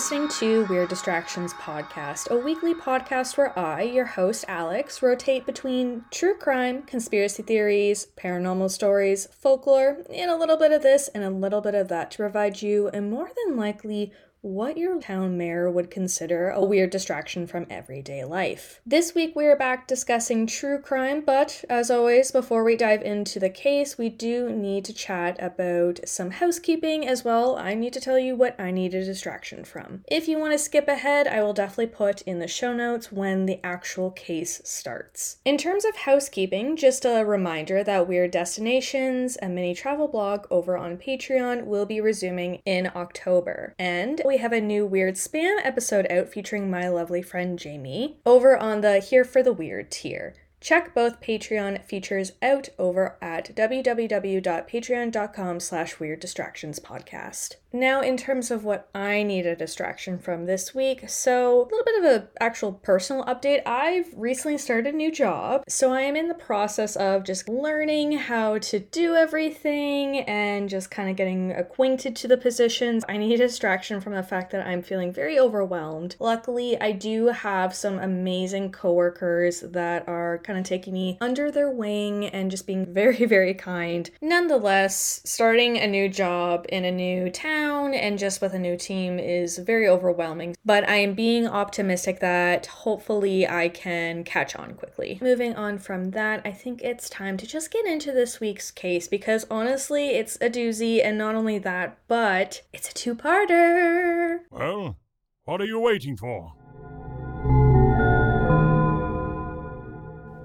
listening to Weird Distractions Podcast, a weekly podcast where I, your host Alex, rotate between true crime, conspiracy theories, paranormal stories, folklore, and a little bit of this and a little bit of that to provide you a more than likely what your town mayor would consider a weird distraction from everyday life. This week we are back discussing true crime, but as always, before we dive into the case, we do need to chat about some housekeeping as well. I need to tell you what I need a distraction from. If you want to skip ahead, I will definitely put in the show notes when the actual case starts. In terms of housekeeping, just a reminder that Weird Destinations, a mini travel blog over on Patreon, will be resuming in October. And we have a new Weird Spam episode out featuring my lovely friend Jamie over on the Here for the Weird tier. Check both Patreon features out over at www.patreon.com slash weird distractions podcast. Now, in terms of what I need a distraction from this week, so a little bit of an actual personal update. I've recently started a new job, so I am in the process of just learning how to do everything and just kind of getting acquainted to the positions. I need a distraction from the fact that I'm feeling very overwhelmed. Luckily, I do have some amazing coworkers that are kind of taking me under their wing and just being very, very kind. Nonetheless, starting a new job in a new town and just with a new team is very overwhelming, but I am being optimistic that hopefully I can catch on quickly. Moving on from that, I think it's time to just get into this week's case because honestly, it's a doozy, and not only that, but it's a two parter. Well, what are you waiting for?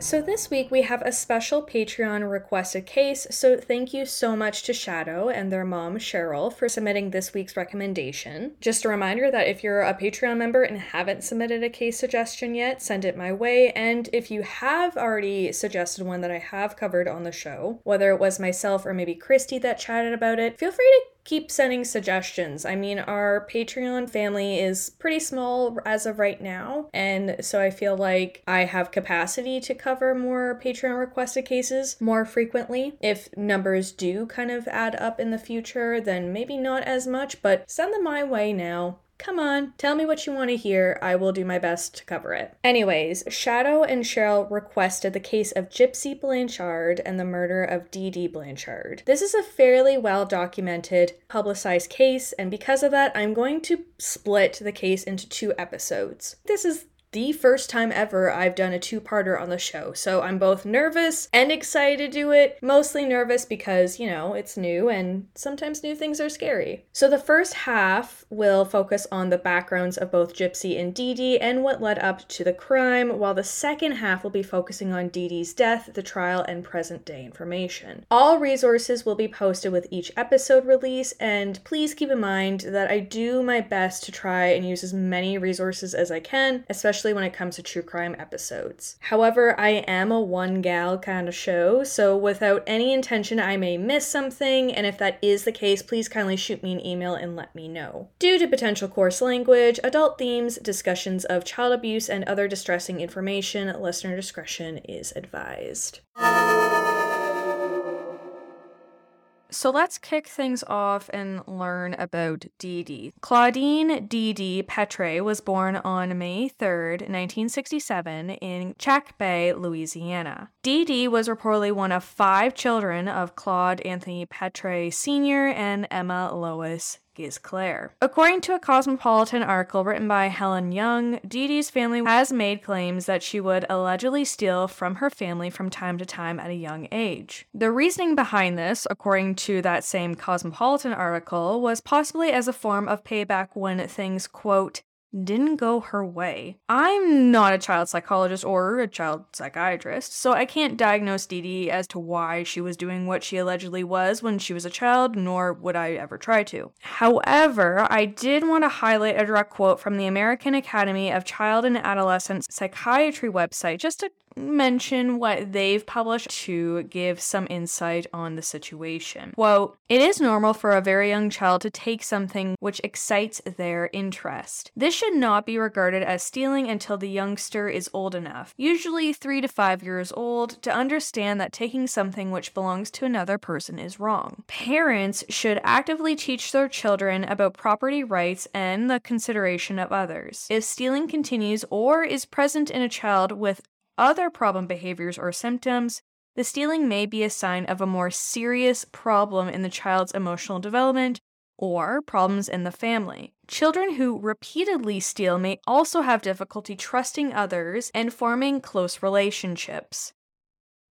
So, this week we have a special Patreon requested case. So, thank you so much to Shadow and their mom, Cheryl, for submitting this week's recommendation. Just a reminder that if you're a Patreon member and haven't submitted a case suggestion yet, send it my way. And if you have already suggested one that I have covered on the show, whether it was myself or maybe Christy that chatted about it, feel free to keep sending suggestions. I mean, our Patreon family is pretty small as of right now, and so I feel like I have capacity to cover more Patreon requested cases more frequently. If numbers do kind of add up in the future, then maybe not as much, but send them my way now. Come on, tell me what you want to hear. I will do my best to cover it. Anyways, Shadow and Cheryl requested the case of Gypsy Blanchard and the murder of Dee Dee Blanchard. This is a fairly well documented, publicized case, and because of that, I'm going to split the case into two episodes. This is the first time ever I've done a two parter on the show. So I'm both nervous and excited to do it. Mostly nervous because, you know, it's new and sometimes new things are scary. So the first half will focus on the backgrounds of both Gypsy and Dee Dee and what led up to the crime, while the second half will be focusing on Dee Dee's death, the trial, and present day information. All resources will be posted with each episode release, and please keep in mind that I do my best to try and use as many resources as I can, especially when it comes to true crime episodes. However, I am a one gal kind of show, so without any intention, I may miss something, and if that is the case, please kindly shoot me an email and let me know. Due to potential coarse language, adult themes, discussions of child abuse, and other distressing information, listener discretion is advised. So let's kick things off and learn about Dee Dee. Claudine Dee Dee Pitre was born on May 3rd, 1967, in Chack Bay, Louisiana. Dee Dee was reportedly one of five children of Claude Anthony Pitre Sr. and Emma Lois Gisclair. According to a Cosmopolitan article written by Helen Young, Dee Dee's family has made claims that she would allegedly steal from her family from time to time at a young age. The reasoning behind this, according to that same Cosmopolitan article, was possibly as a form of payback when things, quote, didn't go her way. I'm not a child psychologist or a child psychiatrist, so I can't diagnose Dee Dee as to why she was doing what she allegedly was when she was a child, nor would I ever try to. However, I did want to highlight a direct quote from the American Academy of Child and Adolescent Psychiatry website just to mention what they've published to give some insight on the situation. Quote, it is normal for a very young child to take something which excites their interest. This should not be regarded as stealing until the youngster is old enough, usually three to five years old, to understand that taking something which belongs to another person is wrong. Parents should actively teach their children about property rights and the consideration of others. If stealing continues or is present in a child with other problem behaviors or symptoms, the stealing may be a sign of a more serious problem in the child's emotional development or problems in the family. Children who repeatedly steal may also have difficulty trusting others and forming close relationships.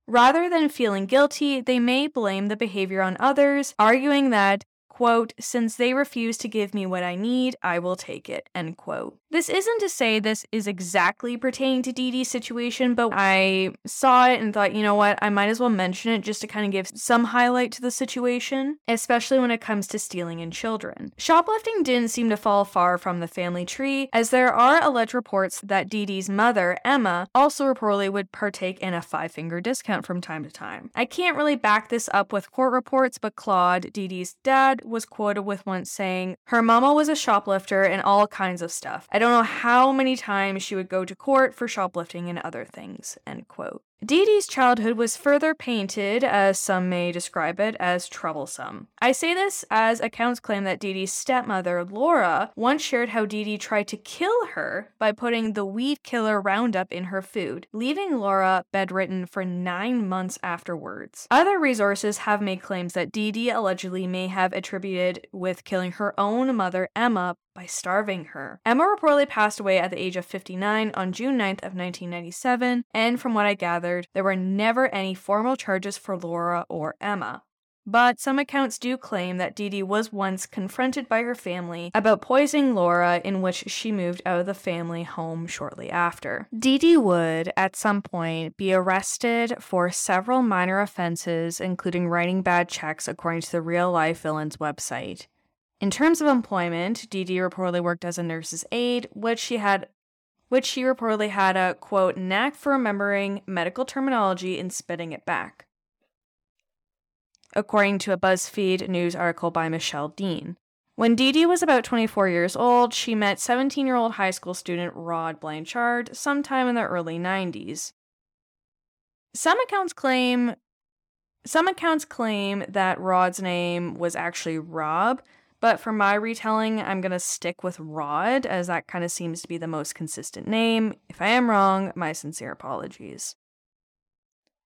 Rather than feeling guilty, they may blame the behavior on others, arguing that quote, since they refuse to give me what I need, I will take it, end quote. This isn't to say this is exactly pertaining to Dee Dee's situation, but I saw it and thought, you know what, I might as well mention it just to kind of give some highlight to the situation, especially when it comes to stealing in children. Shoplifting didn't seem to fall far from the family tree, as there are alleged reports that Dee Dee's mother, Emma, also reportedly would partake in a five finger discount from time to time. I can't really back this up with court reports, but Claude, Dee Dee's dad, was quoted with once saying, Her mama was a shoplifter and all kinds of stuff. I don't know how many times she would go to court for shoplifting and other things. End quote. Dee Dee's childhood was further painted, as some may describe it, as troublesome. I say this as accounts claim that Dee Dee's stepmother, Laura, once shared how Dee Dee tried to kill her by putting the weed killer Roundup in her food, leaving Laura bedridden for nine months afterwards. Other resources have made claims that Dee Dee allegedly may have attributed with killing her own mother, Emma, by starving her. Emma reportedly passed away at the age of 59 on June 9th of 1997, and from what I gathered, there were never any formal charges for Laura or Emma. But some accounts do claim that Dee Dee was once confronted by her family about poisoning Laura, in which she moved out of the family home shortly after. Dee Dee would, at some point, be arrested for several minor offenses, including writing bad checks, according to the Real Life Villains website. In terms of employment, Dee Dee reportedly worked as a nurse's aide, which she had which she reportedly had a quote knack for remembering medical terminology and spitting it back. According to a BuzzFeed news article by Michelle Dean. When Dee Dee was about 24 years old, she met 17 year old high school student Rod Blanchard sometime in the early 90s. Some accounts claim some accounts claim that Rod's name was actually Rob, but for my retelling, I'm going to stick with Rod, as that kind of seems to be the most consistent name. If I am wrong, my sincere apologies.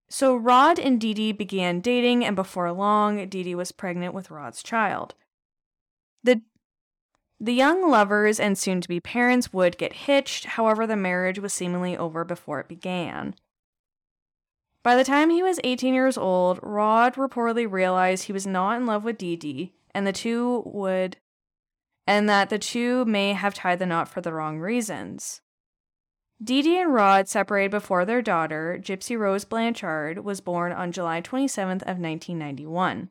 So Rod and Dee Dee began dating, and before long, Dee Dee was pregnant with Rod's child. The the young lovers and soon to be parents would get hitched, however, the marriage was seemingly over before it began. By the time he was 18 years old, Rod reportedly realized he was not in love with Dee Dee and the two would and that the two may have tied the knot for the wrong reasons. Dee Dee and Rod separated before their daughter, Gypsy Rose Blanchard, was born on July 27th of 1991.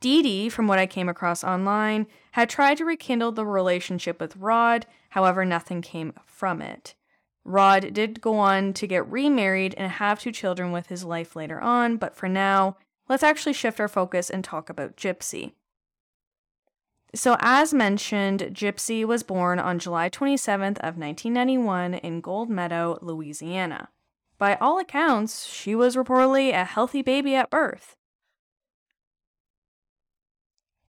Dee Dee, from what I came across online, had tried to rekindle the relationship with Rod, however, nothing came from it. Rod did go on to get remarried and have two children with his life later on, but for now, let's actually shift our focus and talk about Gypsy. So, as mentioned, Gypsy was born on July 27th of 1991 in Gold Meadow, Louisiana. By all accounts, she was reportedly a healthy baby at birth.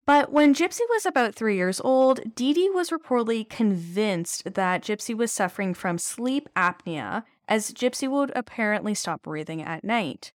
But when Gypsy was about three years old, Dee Dee was reportedly convinced that Gypsy was suffering from sleep apnea, as Gypsy would apparently stop breathing at night.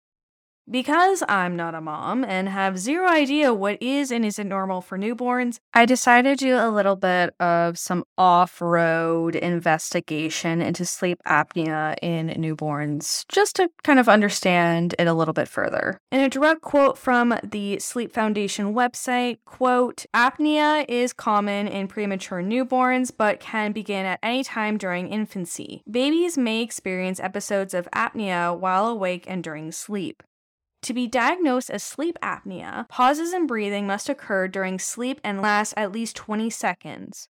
Because I'm not a mom and have zero idea what is and isn't normal for newborns, I decided to do a little bit of some off road investigation into sleep apnea in newborns, just to kind of understand it a little bit further. In a direct quote from the Sleep Foundation website, quote, apnea is common in premature newborns but can begin at any time during infancy. Babies may experience episodes of apnea while awake and during sleep. To be diagnosed as sleep apnea, pauses in breathing must occur during sleep and last at least 20 seconds.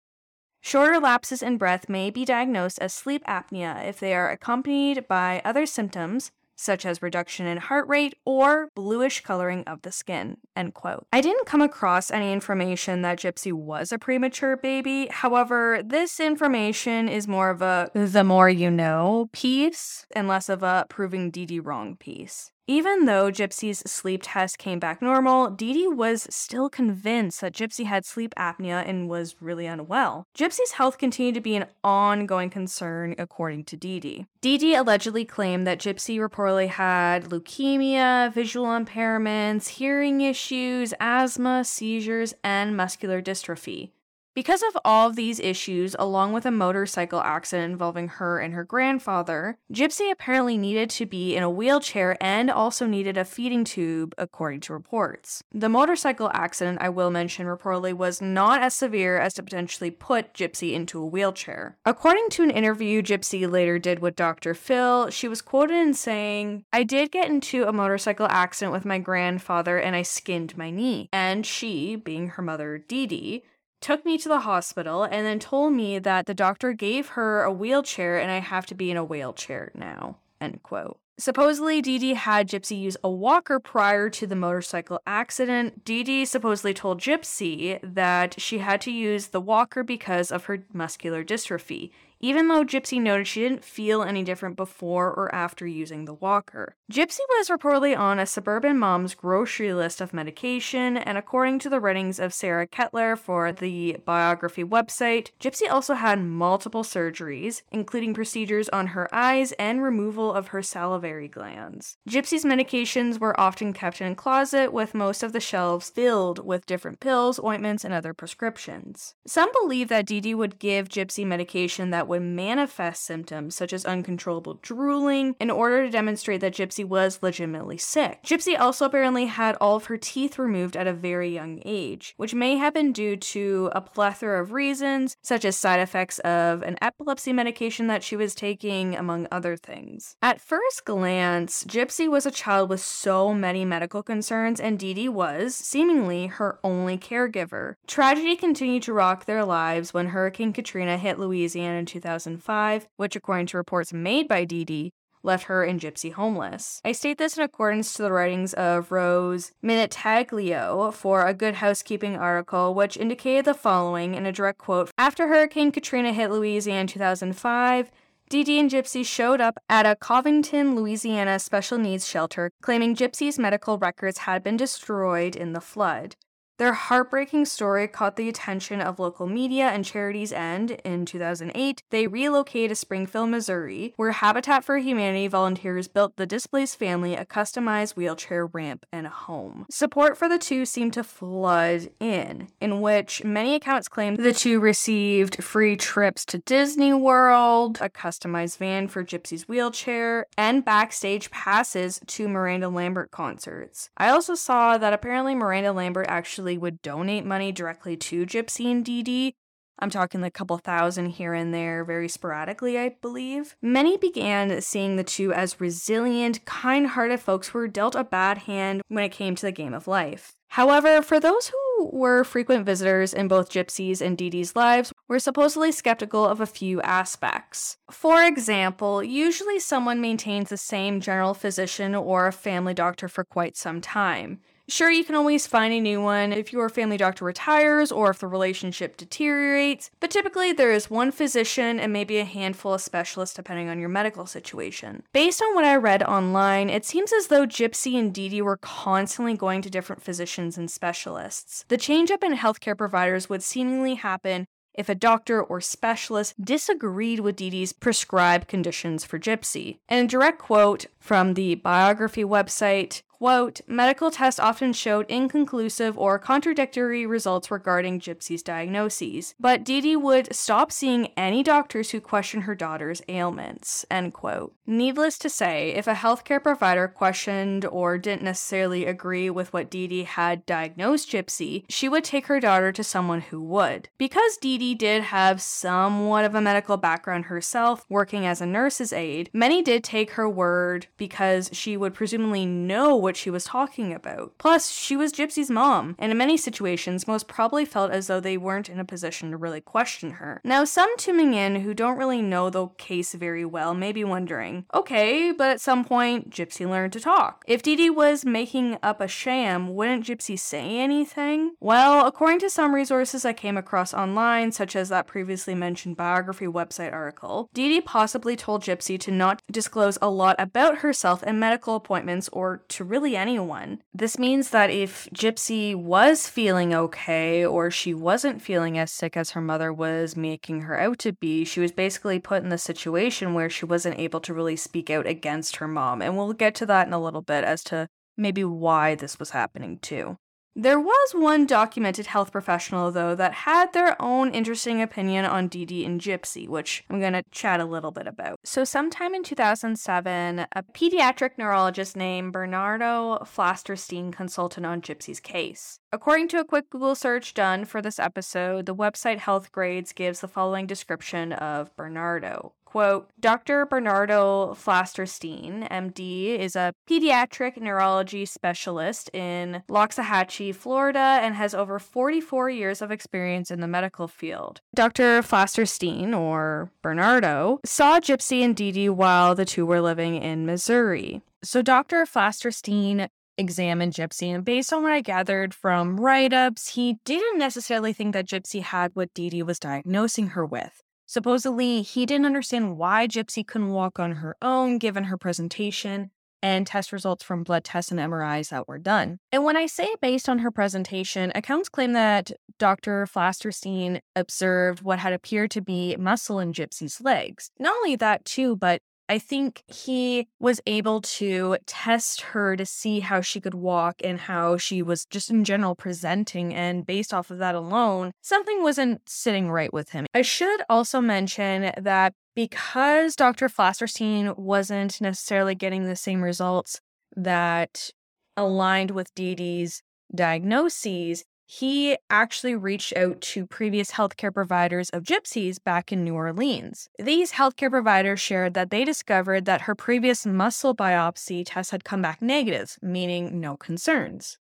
Shorter lapses in breath may be diagnosed as sleep apnea if they are accompanied by other symptoms, such as reduction in heart rate or bluish coloring of the skin. End quote. I didn't come across any information that Gypsy was a premature baby. However, this information is more of a the more you know piece and less of a proving Dee wrong piece. Even though Gypsy's sleep test came back normal, Dee Dee was still convinced that Gypsy had sleep apnea and was really unwell. Gypsy's health continued to be an ongoing concern, according to Dee Dee. Dee Dee allegedly claimed that Gypsy reportedly had leukemia, visual impairments, hearing issues, asthma, seizures, and muscular dystrophy. Because of all of these issues, along with a motorcycle accident involving her and her grandfather, Gypsy apparently needed to be in a wheelchair and also needed a feeding tube, according to reports. The motorcycle accident, I will mention, reportedly was not as severe as to potentially put Gypsy into a wheelchair. According to an interview Gypsy later did with Dr. Phil, she was quoted in saying, I did get into a motorcycle accident with my grandfather and I skinned my knee. And she, being her mother, Dee Dee, took me to the hospital and then told me that the doctor gave her a wheelchair and I have to be in a wheelchair now. End quote. Supposedly, Dee Dee had Gypsy use a walker prior to the motorcycle accident. Dee Dee supposedly told Gypsy that she had to use the walker because of her muscular dystrophy, even though Gypsy noted she didn't feel any different before or after using the walker. Gypsy was reportedly on a suburban mom's grocery list of medication, and according to the writings of Sarah Kettler for the biography website, Gypsy also had multiple surgeries, including procedures on her eyes and removal of her salivary glands. Gypsy's medications were often kept in a closet, with most of the shelves filled with different pills, ointments, and other prescriptions. Some believe that Dee Dee would give Gypsy medication that would would manifest symptoms such as uncontrollable drooling in order to demonstrate that Gypsy was legitimately sick. Gypsy also apparently had all of her teeth removed at a very young age, which may have been due to a plethora of reasons, such as side effects of an epilepsy medication that she was taking, among other things. At first glance, Gypsy was a child with so many medical concerns, and Dee Dee was, seemingly, her only caregiver. Tragedy continued to rock their lives when Hurricane Katrina hit Louisiana in 2005, which, according to reports made by Dee Dee, left her and Gypsy homeless. I state this in accordance to the writings of Rose Minutaglio for a Good Housekeeping article, which indicated the following in a direct quote After Hurricane Katrina hit Louisiana in 2005, Dee Dee and Gypsy showed up at a Covington, Louisiana special needs shelter, claiming Gypsy's medical records had been destroyed in the flood. Their heartbreaking story caught the attention of local media and charities, and in 2008, they relocated to Springfield, Missouri, where Habitat for Humanity volunteers built the displaced family a customized wheelchair ramp and a home. Support for the two seemed to flood in, in which many accounts claimed the two received free trips to Disney World, a customized van for Gypsy's wheelchair, and backstage passes to Miranda Lambert concerts. I also saw that apparently Miranda Lambert actually would donate money directly to Gypsy and Dee Dee. I'm talking a couple thousand here and there, very sporadically, I believe. Many began seeing the two as resilient, kind hearted folks who were dealt a bad hand when it came to the game of life. However, for those who were frequent visitors in both Gypsy's and Dee Dee's lives, were supposedly skeptical of a few aspects. For example, usually someone maintains the same general physician or a family doctor for quite some time. Sure, you can always find a new one if your family doctor retires or if the relationship deteriorates, but typically there is one physician and maybe a handful of specialists depending on your medical situation. Based on what I read online, it seems as though Gypsy and Dee Dee were constantly going to different physicians and specialists. The change up in healthcare providers would seemingly happen if a doctor or specialist disagreed with Dee Dee's prescribed conditions for Gypsy. And a direct quote from the biography website, Quote, medical tests often showed inconclusive or contradictory results regarding Gypsy's diagnoses, but Dee Dee would stop seeing any doctors who questioned her daughter's ailments, end quote. Needless to say, if a healthcare provider questioned or didn't necessarily agree with what Dee Dee had diagnosed Gypsy, she would take her daughter to someone who would. Because Dee Dee did have somewhat of a medical background herself, working as a nurse's aide, many did take her word because she would presumably know what she was talking about. Plus, she was Gypsy's mom, and in many situations, most probably felt as though they weren't in a position to really question her. Now, some tuning in who don't really know the case very well may be wondering okay, but at some point, Gypsy learned to talk. If Dee Dee was making up a sham, wouldn't Gypsy say anything? Well, according to some resources I came across online, such as that previously mentioned biography website article, Dee Dee possibly told Gypsy to not disclose a lot about herself and medical appointments or to really anyone. This means that if Gypsy was feeling okay or she wasn't feeling as sick as her mother was making her out to be, she was basically put in the situation where she wasn't able to really speak out against her mom. And we'll get to that in a little bit as to maybe why this was happening too. There was one documented health professional, though, that had their own interesting opinion on Dee and Gypsy, which I'm going to chat a little bit about. So, sometime in 2007, a pediatric neurologist named Bernardo Flasterstein consulted on Gypsy's case. According to a quick Google search done for this episode, the website Health Grades gives the following description of Bernardo. Quote Dr. Bernardo Flasterstein, MD, is a pediatric neurology specialist in Loxahatchee, Florida, and has over 44 years of experience in the medical field. Dr. Flasterstein, or Bernardo, saw Gypsy and Dee Dee while the two were living in Missouri. So Dr. Flasterstein examined Gypsy, and based on what I gathered from write ups, he didn't necessarily think that Gypsy had what Dee Dee was diagnosing her with. Supposedly, he didn't understand why Gypsy couldn't walk on her own given her presentation and test results from blood tests and MRIs that were done. And when I say based on her presentation, accounts claim that Dr. Flasterstein observed what had appeared to be muscle in Gypsy's legs. Not only that, too, but I think he was able to test her to see how she could walk and how she was just in general presenting. And based off of that alone, something wasn't sitting right with him. I should also mention that because Dr. Flasterstein wasn't necessarily getting the same results that aligned with Dee Dee's diagnoses, he actually reached out to previous healthcare providers of Gypsy's back in New Orleans. These healthcare providers shared that they discovered that her previous muscle biopsy test had come back negative, meaning no concerns.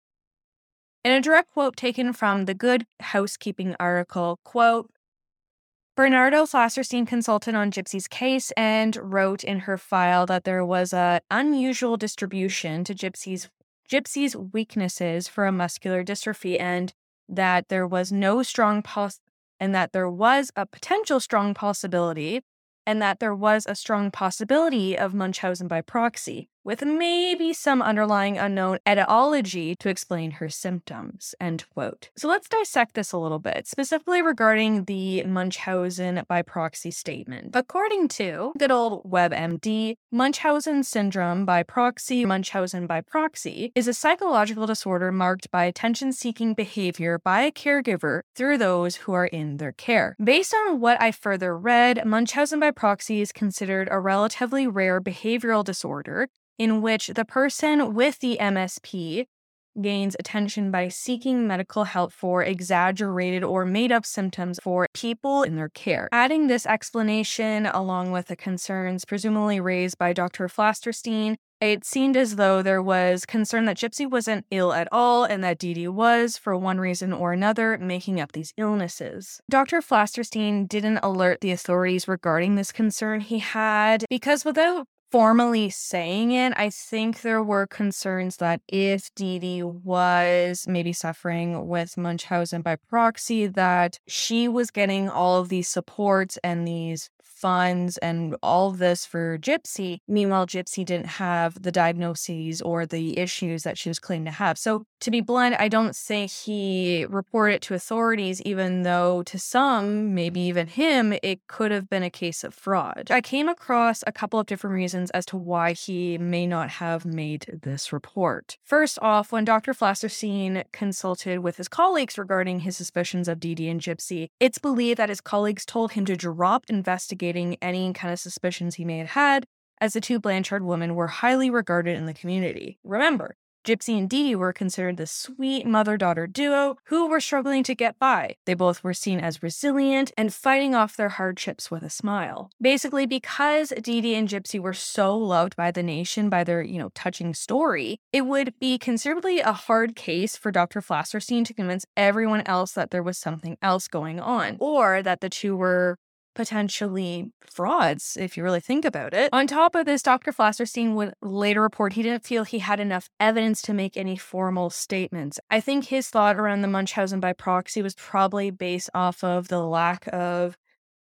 In a direct quote taken from the Good Housekeeping article, quote, Bernardo Flasterstein consulted on Gypsy's case and wrote in her file that there was an unusual distribution to Gypsy's Gypsy's weaknesses for a muscular dystrophy and that there was no strong pos- and that there was a potential strong possibility and that there was a strong possibility of Munchausen by proxy with maybe some underlying unknown etiology to explain her symptoms. End quote. So let's dissect this a little bit, specifically regarding the Munchausen by proxy statement. According to good old WebMD, Munchausen syndrome by proxy, Munchausen by proxy, is a psychological disorder marked by attention seeking behavior by a caregiver through those who are in their care. Based on what I further read, Munchausen by proxy is considered a relatively rare behavioral disorder in which the person with the MSP gains attention by seeking medical help for exaggerated or made up symptoms for people in their care. Adding this explanation along with the concerns presumably raised by Dr. Flasterstein, it seemed as though there was concern that Gypsy wasn't ill at all and that Dee Dee was, for one reason or another, making up these illnesses. Dr. Flasterstein didn't alert the authorities regarding this concern he had because without formally saying it, I think there were concerns that if Dee Dee was maybe suffering with Munchausen by proxy, that she was getting all of these supports and these funds and all of this for Gypsy. Meanwhile, Gypsy didn't have the diagnoses or the issues that she was claimed to have. So, to be blunt, I don't think he reported it to authorities, even though to some, maybe even him, it could have been a case of fraud. I came across a couple of different reasons as to why he may not have made this report. First off, when Dr. Flasterstein consulted with his colleagues regarding his suspicions of Dee Dee and Gypsy, it's believed that his colleagues told him to drop investigating any kind of suspicions he may have had, as the two Blanchard women were highly regarded in the community. Remember, Gypsy and Dee Dee were considered the sweet mother daughter duo who were struggling to get by. They both were seen as resilient and fighting off their hardships with a smile. Basically, because Dee Dee and Gypsy were so loved by the nation by their, you know, touching story, it would be considerably a hard case for Dr. Flasterstein to convince everyone else that there was something else going on, or that the two were potentially frauds, if you really think about it. On top of this, Dr. Flasterstein would later report he didn't feel he had enough evidence to make any formal statements. I think his thought around the Munchausen by proxy was probably based off of the lack of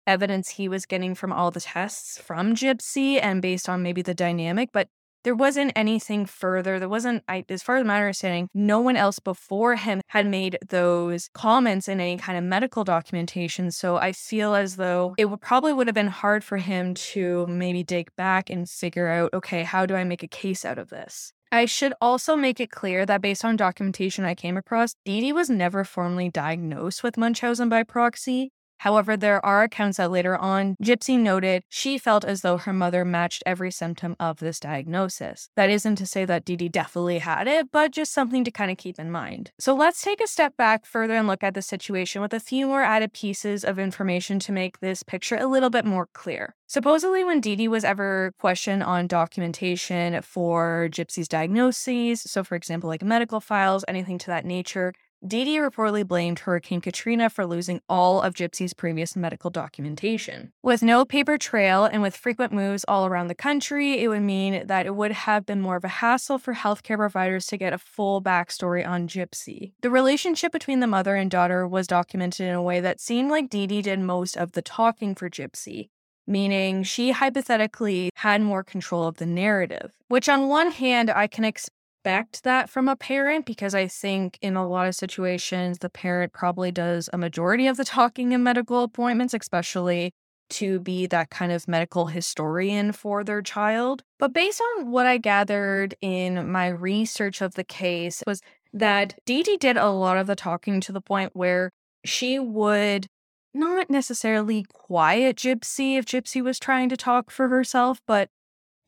evidence he was getting from all the tests from Gypsy and based on maybe the dynamic, but there wasn't anything further. There wasn't, I, as far as my understanding, no one else before him had made those comments in any kind of medical documentation. So I feel as though it would probably would have been hard for him to maybe dig back and figure out, okay, how do I make a case out of this? I should also make it clear that based on documentation I came across, Dee Dee was never formally diagnosed with Munchausen by proxy. However, there are accounts that later on, Gypsy noted she felt as though her mother matched every symptom of this diagnosis. That isn't to say that Dee Dee definitely had it, but just something to kind of keep in mind. So let's take a step back further and look at the situation with a few more added pieces of information to make this picture a little bit more clear. Supposedly, when Dee Dee was ever questioned on documentation for Gypsy's diagnoses, so for example, like medical files, anything to that nature, Dee reportedly blamed Hurricane Katrina for losing all of Gypsy's previous medical documentation. With no paper trail and with frequent moves all around the country, it would mean that it would have been more of a hassle for healthcare providers to get a full backstory on Gypsy. The relationship between the mother and daughter was documented in a way that seemed like Dee did most of the talking for Gypsy meaning she hypothetically had more control of the narrative, which on one hand I can expect expect that from a parent because I think in a lot of situations, the parent probably does a majority of the talking in medical appointments, especially to be that kind of medical historian for their child. But based on what I gathered in my research of the case, was that Dee Dee did a lot of the talking to the point where she would not necessarily quiet Gypsy if Gypsy was trying to talk for herself, but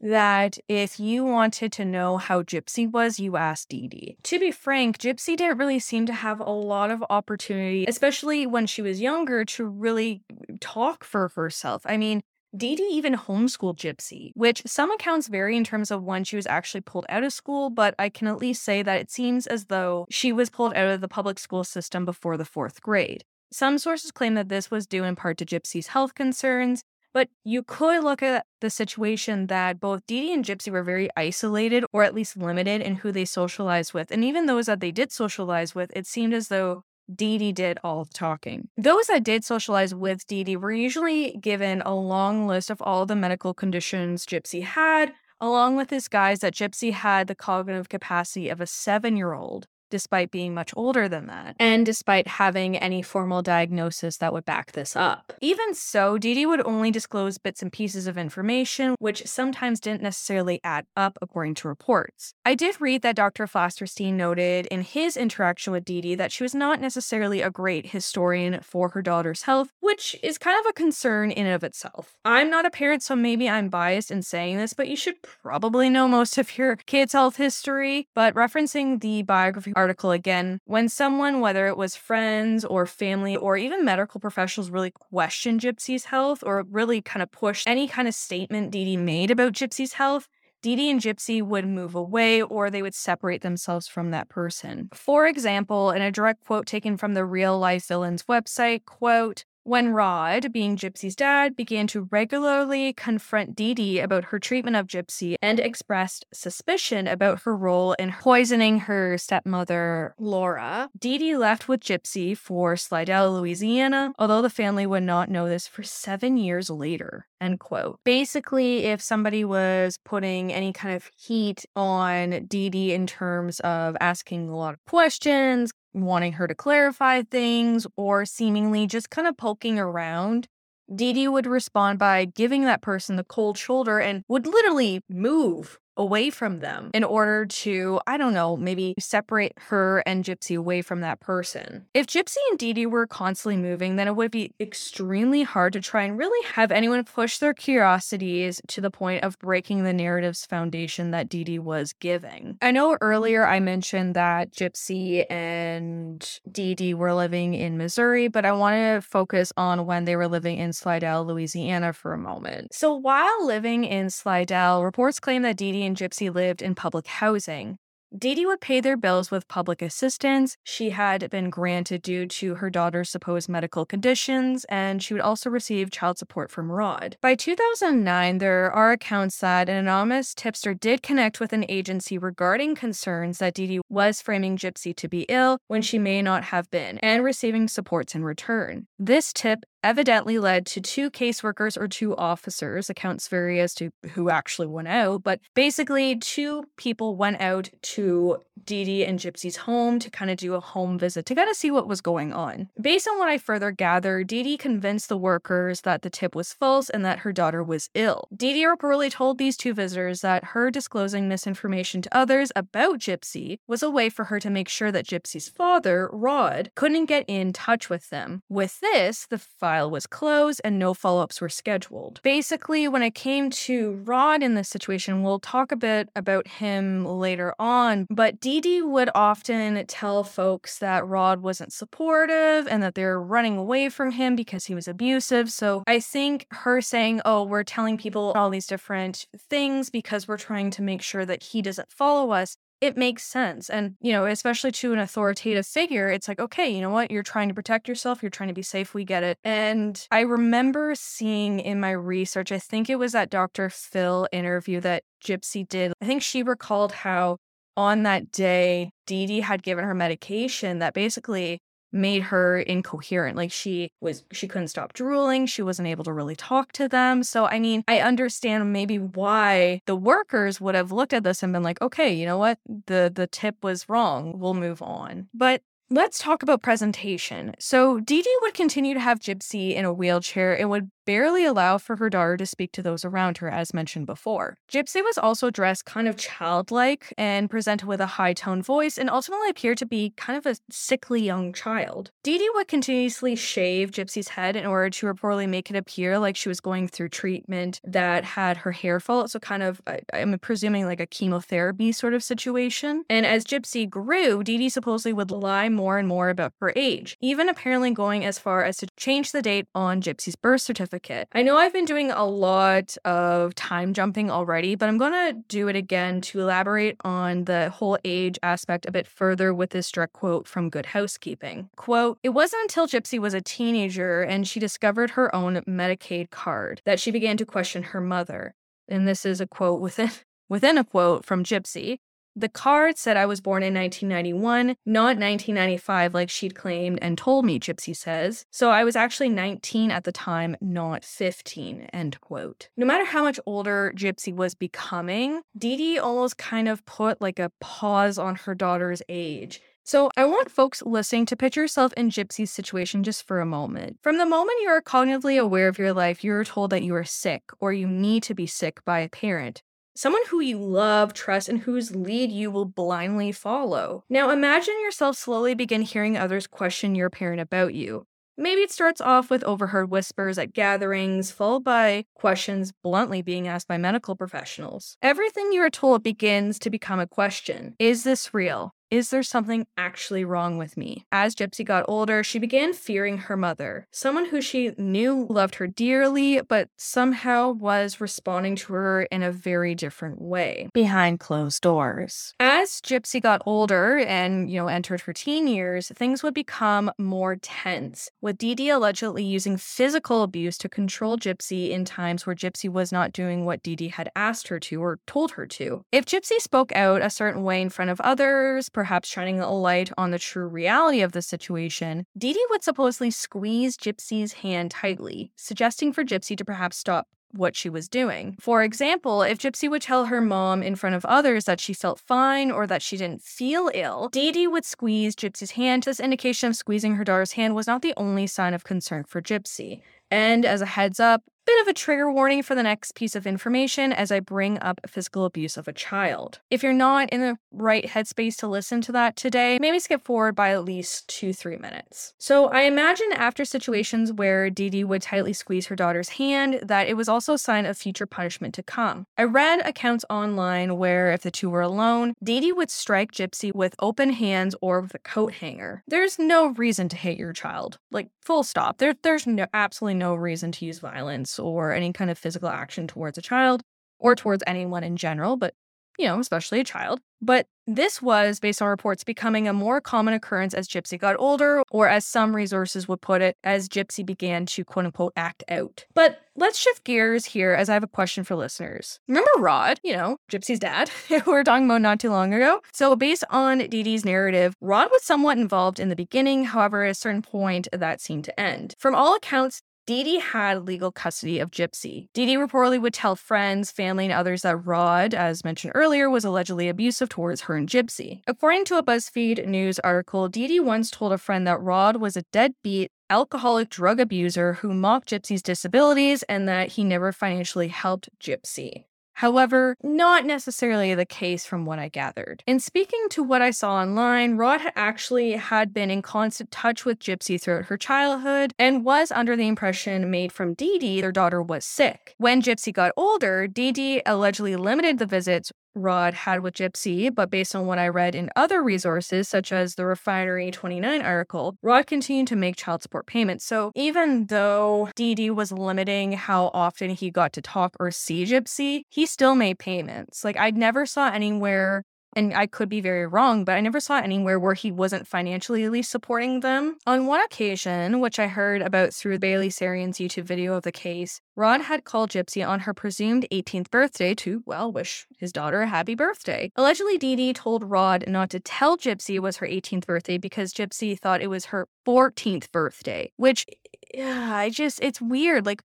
that if you wanted to know how Gypsy was, you asked Dee Dee. To be frank, Gypsy didn't really seem to have a lot of opportunity, especially when she was younger, to really talk for herself. I mean, Dee Dee even homeschooled Gypsy, which some accounts vary in terms of when she was actually pulled out of school, but I can at least say that it seems as though she was pulled out of the public school system before the fourth grade. Some sources claim that this was due in part to Gypsy's health concerns, but you could look at the situation that both Dee and Gypsy were very isolated or at least limited in who they socialized with. And even those that they did socialize with, it seemed as though Dee did all the talking. Those that did socialize with Dee were usually given a long list of all the medical conditions Gypsy had, along with this guise that Gypsy had the cognitive capacity of a seven year old despite being much older than that, and despite having any formal diagnosis that would back this up. Even so, Dee Dee would only disclose bits and pieces of information, which sometimes didn't necessarily add up according to reports. I did read that Dr. Flasterstein noted in his interaction with Dee Dee that she was not necessarily a great historian for her daughter's health, which is kind of a concern in and of itself. I'm not a parent, so maybe I'm biased in saying this, but you should probably know most of your kids' health history. But referencing the biography article again, when someone, whether it was friends or family or even medical professionals, really questioned Gypsy's health or really kind of pushed any kind of statement Dee Dee made about Gypsy's health, Dee Dee and Gypsy would move away or they would separate themselves from that person. For example, in a direct quote taken from the Real Life Villains website, quote, When Rod, being Gypsy's dad, began to regularly confront Dee Dee about her treatment of Gypsy and expressed suspicion about her role in poisoning her stepmother, Laura, Dee Dee left with Gypsy for Slidell, Louisiana, although the family would not know this for seven years later. End quote. Basically, if somebody was putting any kind of heat on Dee Dee in terms of asking a lot of questions, wanting her to clarify things or seemingly just kind of poking around, Dee Dee would respond by giving that person the cold shoulder and would literally move away from them in order to, I don't know, maybe separate her and Gypsy away from that person. If Gypsy and Dee Dee were constantly moving, then it would be extremely hard to try and really have anyone push their curiosities to the point of breaking the narrative's foundation that Dee Dee was giving. I know earlier I mentioned that Gypsy and Dee Dee were living in Missouri, but I want to focus on when they were living in Slidell, Louisiana for a moment. So while living in Slidell, reports claim that Dee Dee and Gypsy lived in public housing. Dee Dee would pay their bills with public assistance. She had been granted due to her daughter's supposed medical conditions, and she would also receive child support from Rod. By 2009, there are accounts that an anonymous tipster did connect with an agency regarding concerns that Dee Dee was framing Gypsy to be ill when she may not have been, and receiving supports in return. This tip evidently led to two caseworkers or two officers. Accounts vary as to who actually went out, but basically, two people went out to Dee Dee and Gypsy's home to kind of do a home visit to kind of see what was going on. Based on what I further gathered, Dee Dee convinced the workers that the tip was false and that her daughter was ill. Dee Dee reportedly told these two visitors that her disclosing misinformation to others about Gypsy was a way for her to make sure that Gypsy's father, Rod, couldn't get in touch with them. With this, the file was closed and no follow ups were scheduled. Basically, when it came to Rod in this situation, we'll talk a bit about him later on, but Dee Dee would often tell folks that Rod wasn't supportive and that they're running away from him because he was abusive. So I think her saying, Oh, we're telling people all these different things because we're trying to make sure that he doesn't follow us it makes sense. And, you know, especially to an authoritative figure, it's like, okay, you know what? You're trying to protect yourself. You're trying to be safe. We get it. And I remember seeing in my research, I think it was that Dr. Phil interview that Gypsy did. I think she recalled how on that day, Dee Dee had given her medication that basically made her incoherent. Like she was, she couldn't stop drooling. She wasn't able to really talk to them. So, I mean, I understand maybe why the workers would have looked at this and been like, okay, you know what? The, the tip was wrong. We'll move on. But Let's talk about presentation. So, Dee Dee would continue to have Gypsy in a wheelchair and would barely allow for her daughter to speak to those around her, as mentioned before. Gypsy was also dressed kind of childlike and presented with a high toned voice and ultimately appeared to be kind of a sickly young child. Dee Dee would continuously shave Gypsy's head in order to reportedly make it appear like she was going through treatment that had her hair fall out. So, kind of, I'm presuming like a chemotherapy sort of situation. And as Gypsy grew, Dee Dee supposedly would lie more and more about her age, even apparently going as far as to change the date on Gypsy's birth certificate I know I've been doing a lot of time jumping already, but I'm going to do it again to elaborate on the whole age aspect a bit further with this direct quote from Good Housekeeping. Quote, It wasn't until Gypsy was a teenager and she discovered her own Medicaid card that she began to question her mother. And this is a quote within within a quote from Gypsy. The card said I was born in 1991, not 1995 like she'd claimed and told me, Gypsy says. So I was actually 19 at the time, not 15, end quote. No matter how much older Gypsy was becoming, Dee Dee almost kind of put like a pause on her daughter's age. So, I want folks listening to picture yourself in Gypsy's situation just for a moment. From the moment you are cognitively aware of your life, you are told that you are sick or you need to be sick by a parent someone who you love, trust, and whose lead you will blindly follow. Now imagine yourself slowly begin hearing others question your parent about you. Maybe it starts off with overheard whispers at gatherings, followed by questions bluntly being asked by medical professionals. Everything you are told begins to become a question Is this real? Is there something actually wrong with me? As Gypsy got older, she began fearing her mother, someone who she knew loved her dearly, but somehow was responding to her in a very different way behind closed doors. As Gypsy got older and, you know, entered her teen years, things would become more tense, with Dee Dee allegedly using physical abuse to control Gypsy in times where Gypsy was not doing what Dee Dee had asked her to or told her to. If Gypsy spoke out a certain way in front of others, perhaps shining a light on the true reality of the situation, Dee Dee would supposedly squeeze Gypsy's hand tightly, suggesting for Gypsy to perhaps stop what she was doing. For example, if Gypsy would tell her mom in front of others that she felt fine or that she didn't feel ill, Dee Dee would squeeze Gypsy's hand. This indication of squeezing her daughter's hand was not the only sign of concern for Gypsy. And as a heads up, bit of a trigger warning for the next piece of information as I bring up physical abuse of a child. If you're not in the right headspace to listen to that today, maybe skip forward by at least two, three minutes. So I imagine after situations where Dee Dee would tightly squeeze her daughter's hand, that it was also a sign of future punishment to come. I read accounts online where if the two were alone, Dee Dee would strike Gypsy with open hands or with a coat hanger. There's no reason to hate your child. Like, full stop. There, there's no, absolutely no reason to use violence or any kind of physical action towards a child or towards anyone in general, but you know, especially a child. But this was, based on reports, becoming a more common occurrence as Gypsy got older, or as some resources would put it, as Gypsy began to quote unquote act out. But let's shift gears here as I have a question for listeners. Remember Rod, you know, Gypsy's dad, who we were talking about not too long ago? So, based on Dee Dee's narrative, Rod was somewhat involved in the beginning, however, at a certain point, that seemed to end. From all accounts, Dee Dee had legal custody of Gypsy. Dee Dee reportedly would tell friends, family, and others that Rod, as mentioned earlier, was allegedly abusive towards her and Gypsy. According to a BuzzFeed News article, Dee Dee once told a friend that Rod was a deadbeat, alcoholic drug abuser who mocked Gypsy's disabilities and that he never financially helped Gypsy. However, not necessarily the case from what I gathered. In speaking to what I saw online, Rod actually had been in constant touch with Gypsy throughout her childhood and was under the impression made from Dee Dee their daughter was sick. When Gypsy got older, Dee Dee allegedly limited the visits Rod had with Gypsy, but based on what I read in other resources, such as the Refinery 29 article, Rod continued to make child support payments. So even though Dee was limiting how often he got to talk or see Gypsy, he still made payments. Like I never saw anywhere and I could be very wrong, but I never saw anywhere where he wasn't financially at least supporting them. On one occasion, which I heard about through Bailey Sarian's YouTube video of the case, Rod had called Gypsy on her presumed 18th birthday to, well, wish his daughter a happy birthday. Allegedly, Dee Dee told Rod not to tell Gypsy it was her 18th birthday because Gypsy thought it was her 14th birthday, which yeah, I just it's weird. Like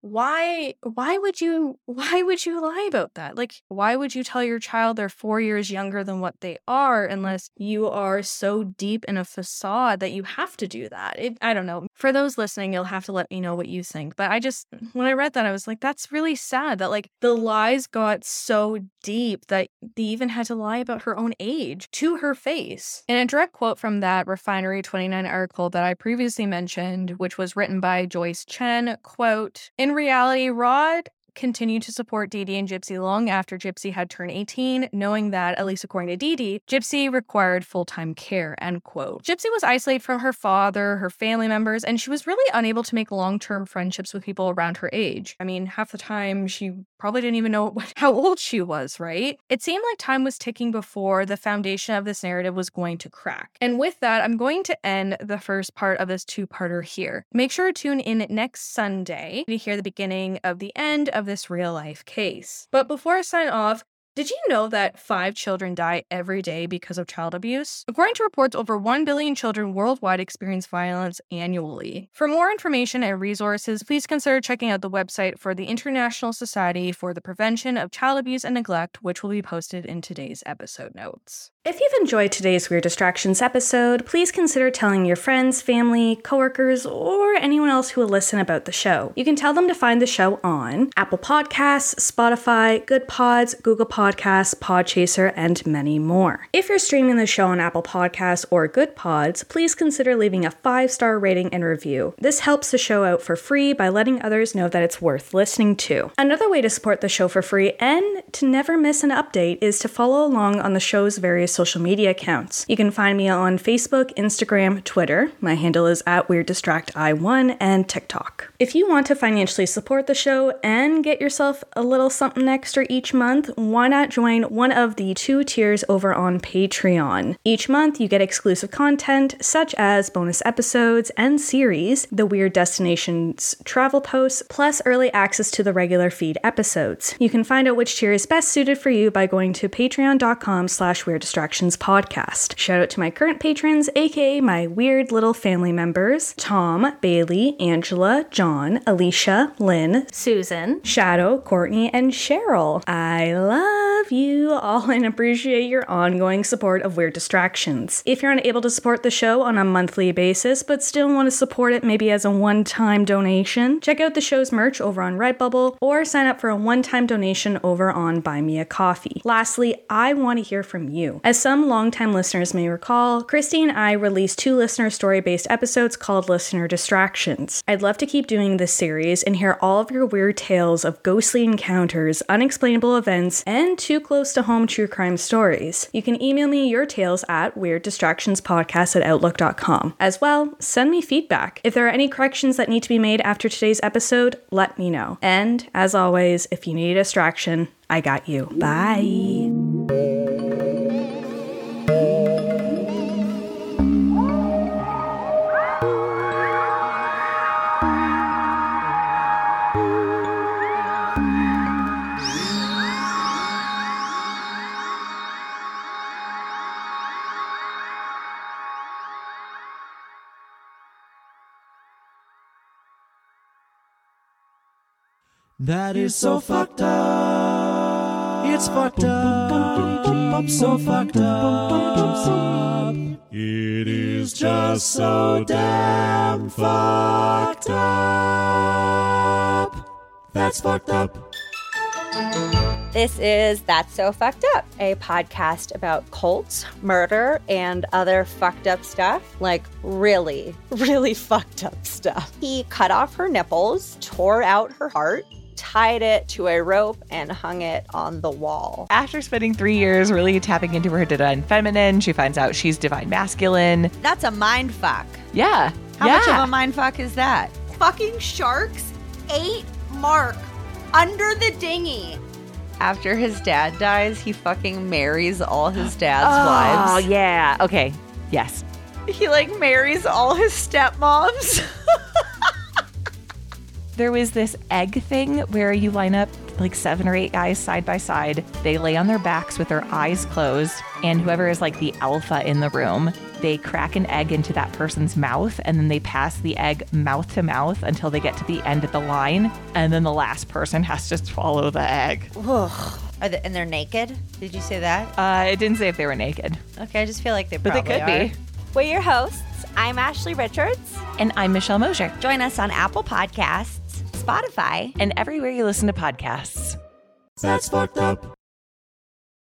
why why would you why would you lie about that? Like why would you tell your child they're 4 years younger than what they are unless you are so deep in a facade that you have to do that? It, I don't know. For those listening, you'll have to let me know what you think. But I just mm, when I read that I was like that's really sad that like the lies got so deep that they even had to lie about her own age to her face. In a direct quote from that Refinery 29 article that I previously mentioned, which was written by Joyce Chen, quote, in reality, Rod continued to support Dee Dee and Gypsy long after Gypsy had turned 18, knowing that, at least according to Dee Dee, Gypsy required full-time care, end quote. Gypsy was isolated from her father, her family members, and she was really unable to make long-term friendships with people around her age. I mean, half the time she probably didn't even know what, how old she was, right? It seemed like time was ticking before the foundation of this narrative was going to crack. And with that, I'm going to end the first part of this two-parter here. Make sure to tune in next Sunday to hear the beginning of the end of this real life case. But before I sign off, did you know that five children die every day because of child abuse? According to reports, over 1 billion children worldwide experience violence annually. For more information and resources, please consider checking out the website for the International Society for the Prevention of Child Abuse and Neglect, which will be posted in today's episode notes. If you've enjoyed today's Weird Distractions episode, please consider telling your friends, family, coworkers, or anyone else who will listen about the show. You can tell them to find the show on Apple Podcasts, Spotify, Good Pods, Google Podcasts, Podchaser, and many more. If you're streaming the show on Apple Podcasts or Good Pods, please consider leaving a five star rating and review. This helps the show out for free by letting others know that it's worth listening to. Another way to support the show for free and to never miss an update is to follow along on the show's various social media accounts. You can find me on Facebook, Instagram, Twitter. My handle is at Weird Distract I1 and TikTok. If you want to financially support the show and get yourself a little something extra each month, why not join one of the two tiers over on Patreon? Each month, you get exclusive content such as bonus episodes and series, the Weird Destinations travel posts, plus early access to the regular feed episodes. You can find out which tier is best suited for you by going to patreon.com slash weird distractions podcast. Shout out to my current patrons, aka my weird little family members, Tom, Bailey, Angela, John, Alicia, Lynn, Susan, Shadow, Courtney, and Cheryl. I love you all and appreciate your ongoing support of Weird Distractions. If you're unable to support the show on a monthly basis, but still want to support it maybe as a one time donation, check out the show's merch over on Redbubble or sign up for a one time donation over on Buy Me a Coffee. Lastly, I want to hear from you. As some longtime listeners may recall, Christy and I released two listener story based episodes called Listener Distractions. I'd love to keep doing this series and hear all of your weird tales of ghostly encounters, unexplainable events, and too close to home true crime stories. You can email me your tales at weirddistractionspodcast at outlook.com. As well, send me feedback. If there are any corrections that need to be made after today's episode, let me know. And as always, if you need a distraction, I got you. Bye. That is so fucked up. It's fucked up. So fucked up. It is just so damn fucked up. That's fucked up. This is That's So Fucked Up, a podcast about cults, murder, and other fucked up stuff. Like, really, really fucked up stuff. He cut off her nipples, tore out her heart, tied it to a rope, and hung it on the wall. After spending three years really tapping into her divine feminine, she finds out she's divine masculine. That's a mind fuck. Yeah. How yeah. much of a mind fuck is that? Fucking sharks ate Mark under the dinghy. After his dad dies, he fucking marries all his dad's Oh, wives. Oh, yeah. Okay. Yes. He like marries all his stepmoms. There was this egg thing where you line up like seven or eight guys side by side. They lay on their backs with their eyes closed, and whoever is like the alpha in the room, they crack an egg into that person's mouth, and then they pass the egg mouth to mouth until they get to the end of the line, and then the last person has to swallow the egg. Ugh. Are they, and they're naked? Did you say that? Uh, it didn't say if they were naked, Okay, I just feel like they but they could are. be. We're your hosts. I'm Ashley Richards. And I'm Michelle Mosier. Join us on Apple Podcasts, Spotify, And everywhere you listen to podcasts. That's fucked up.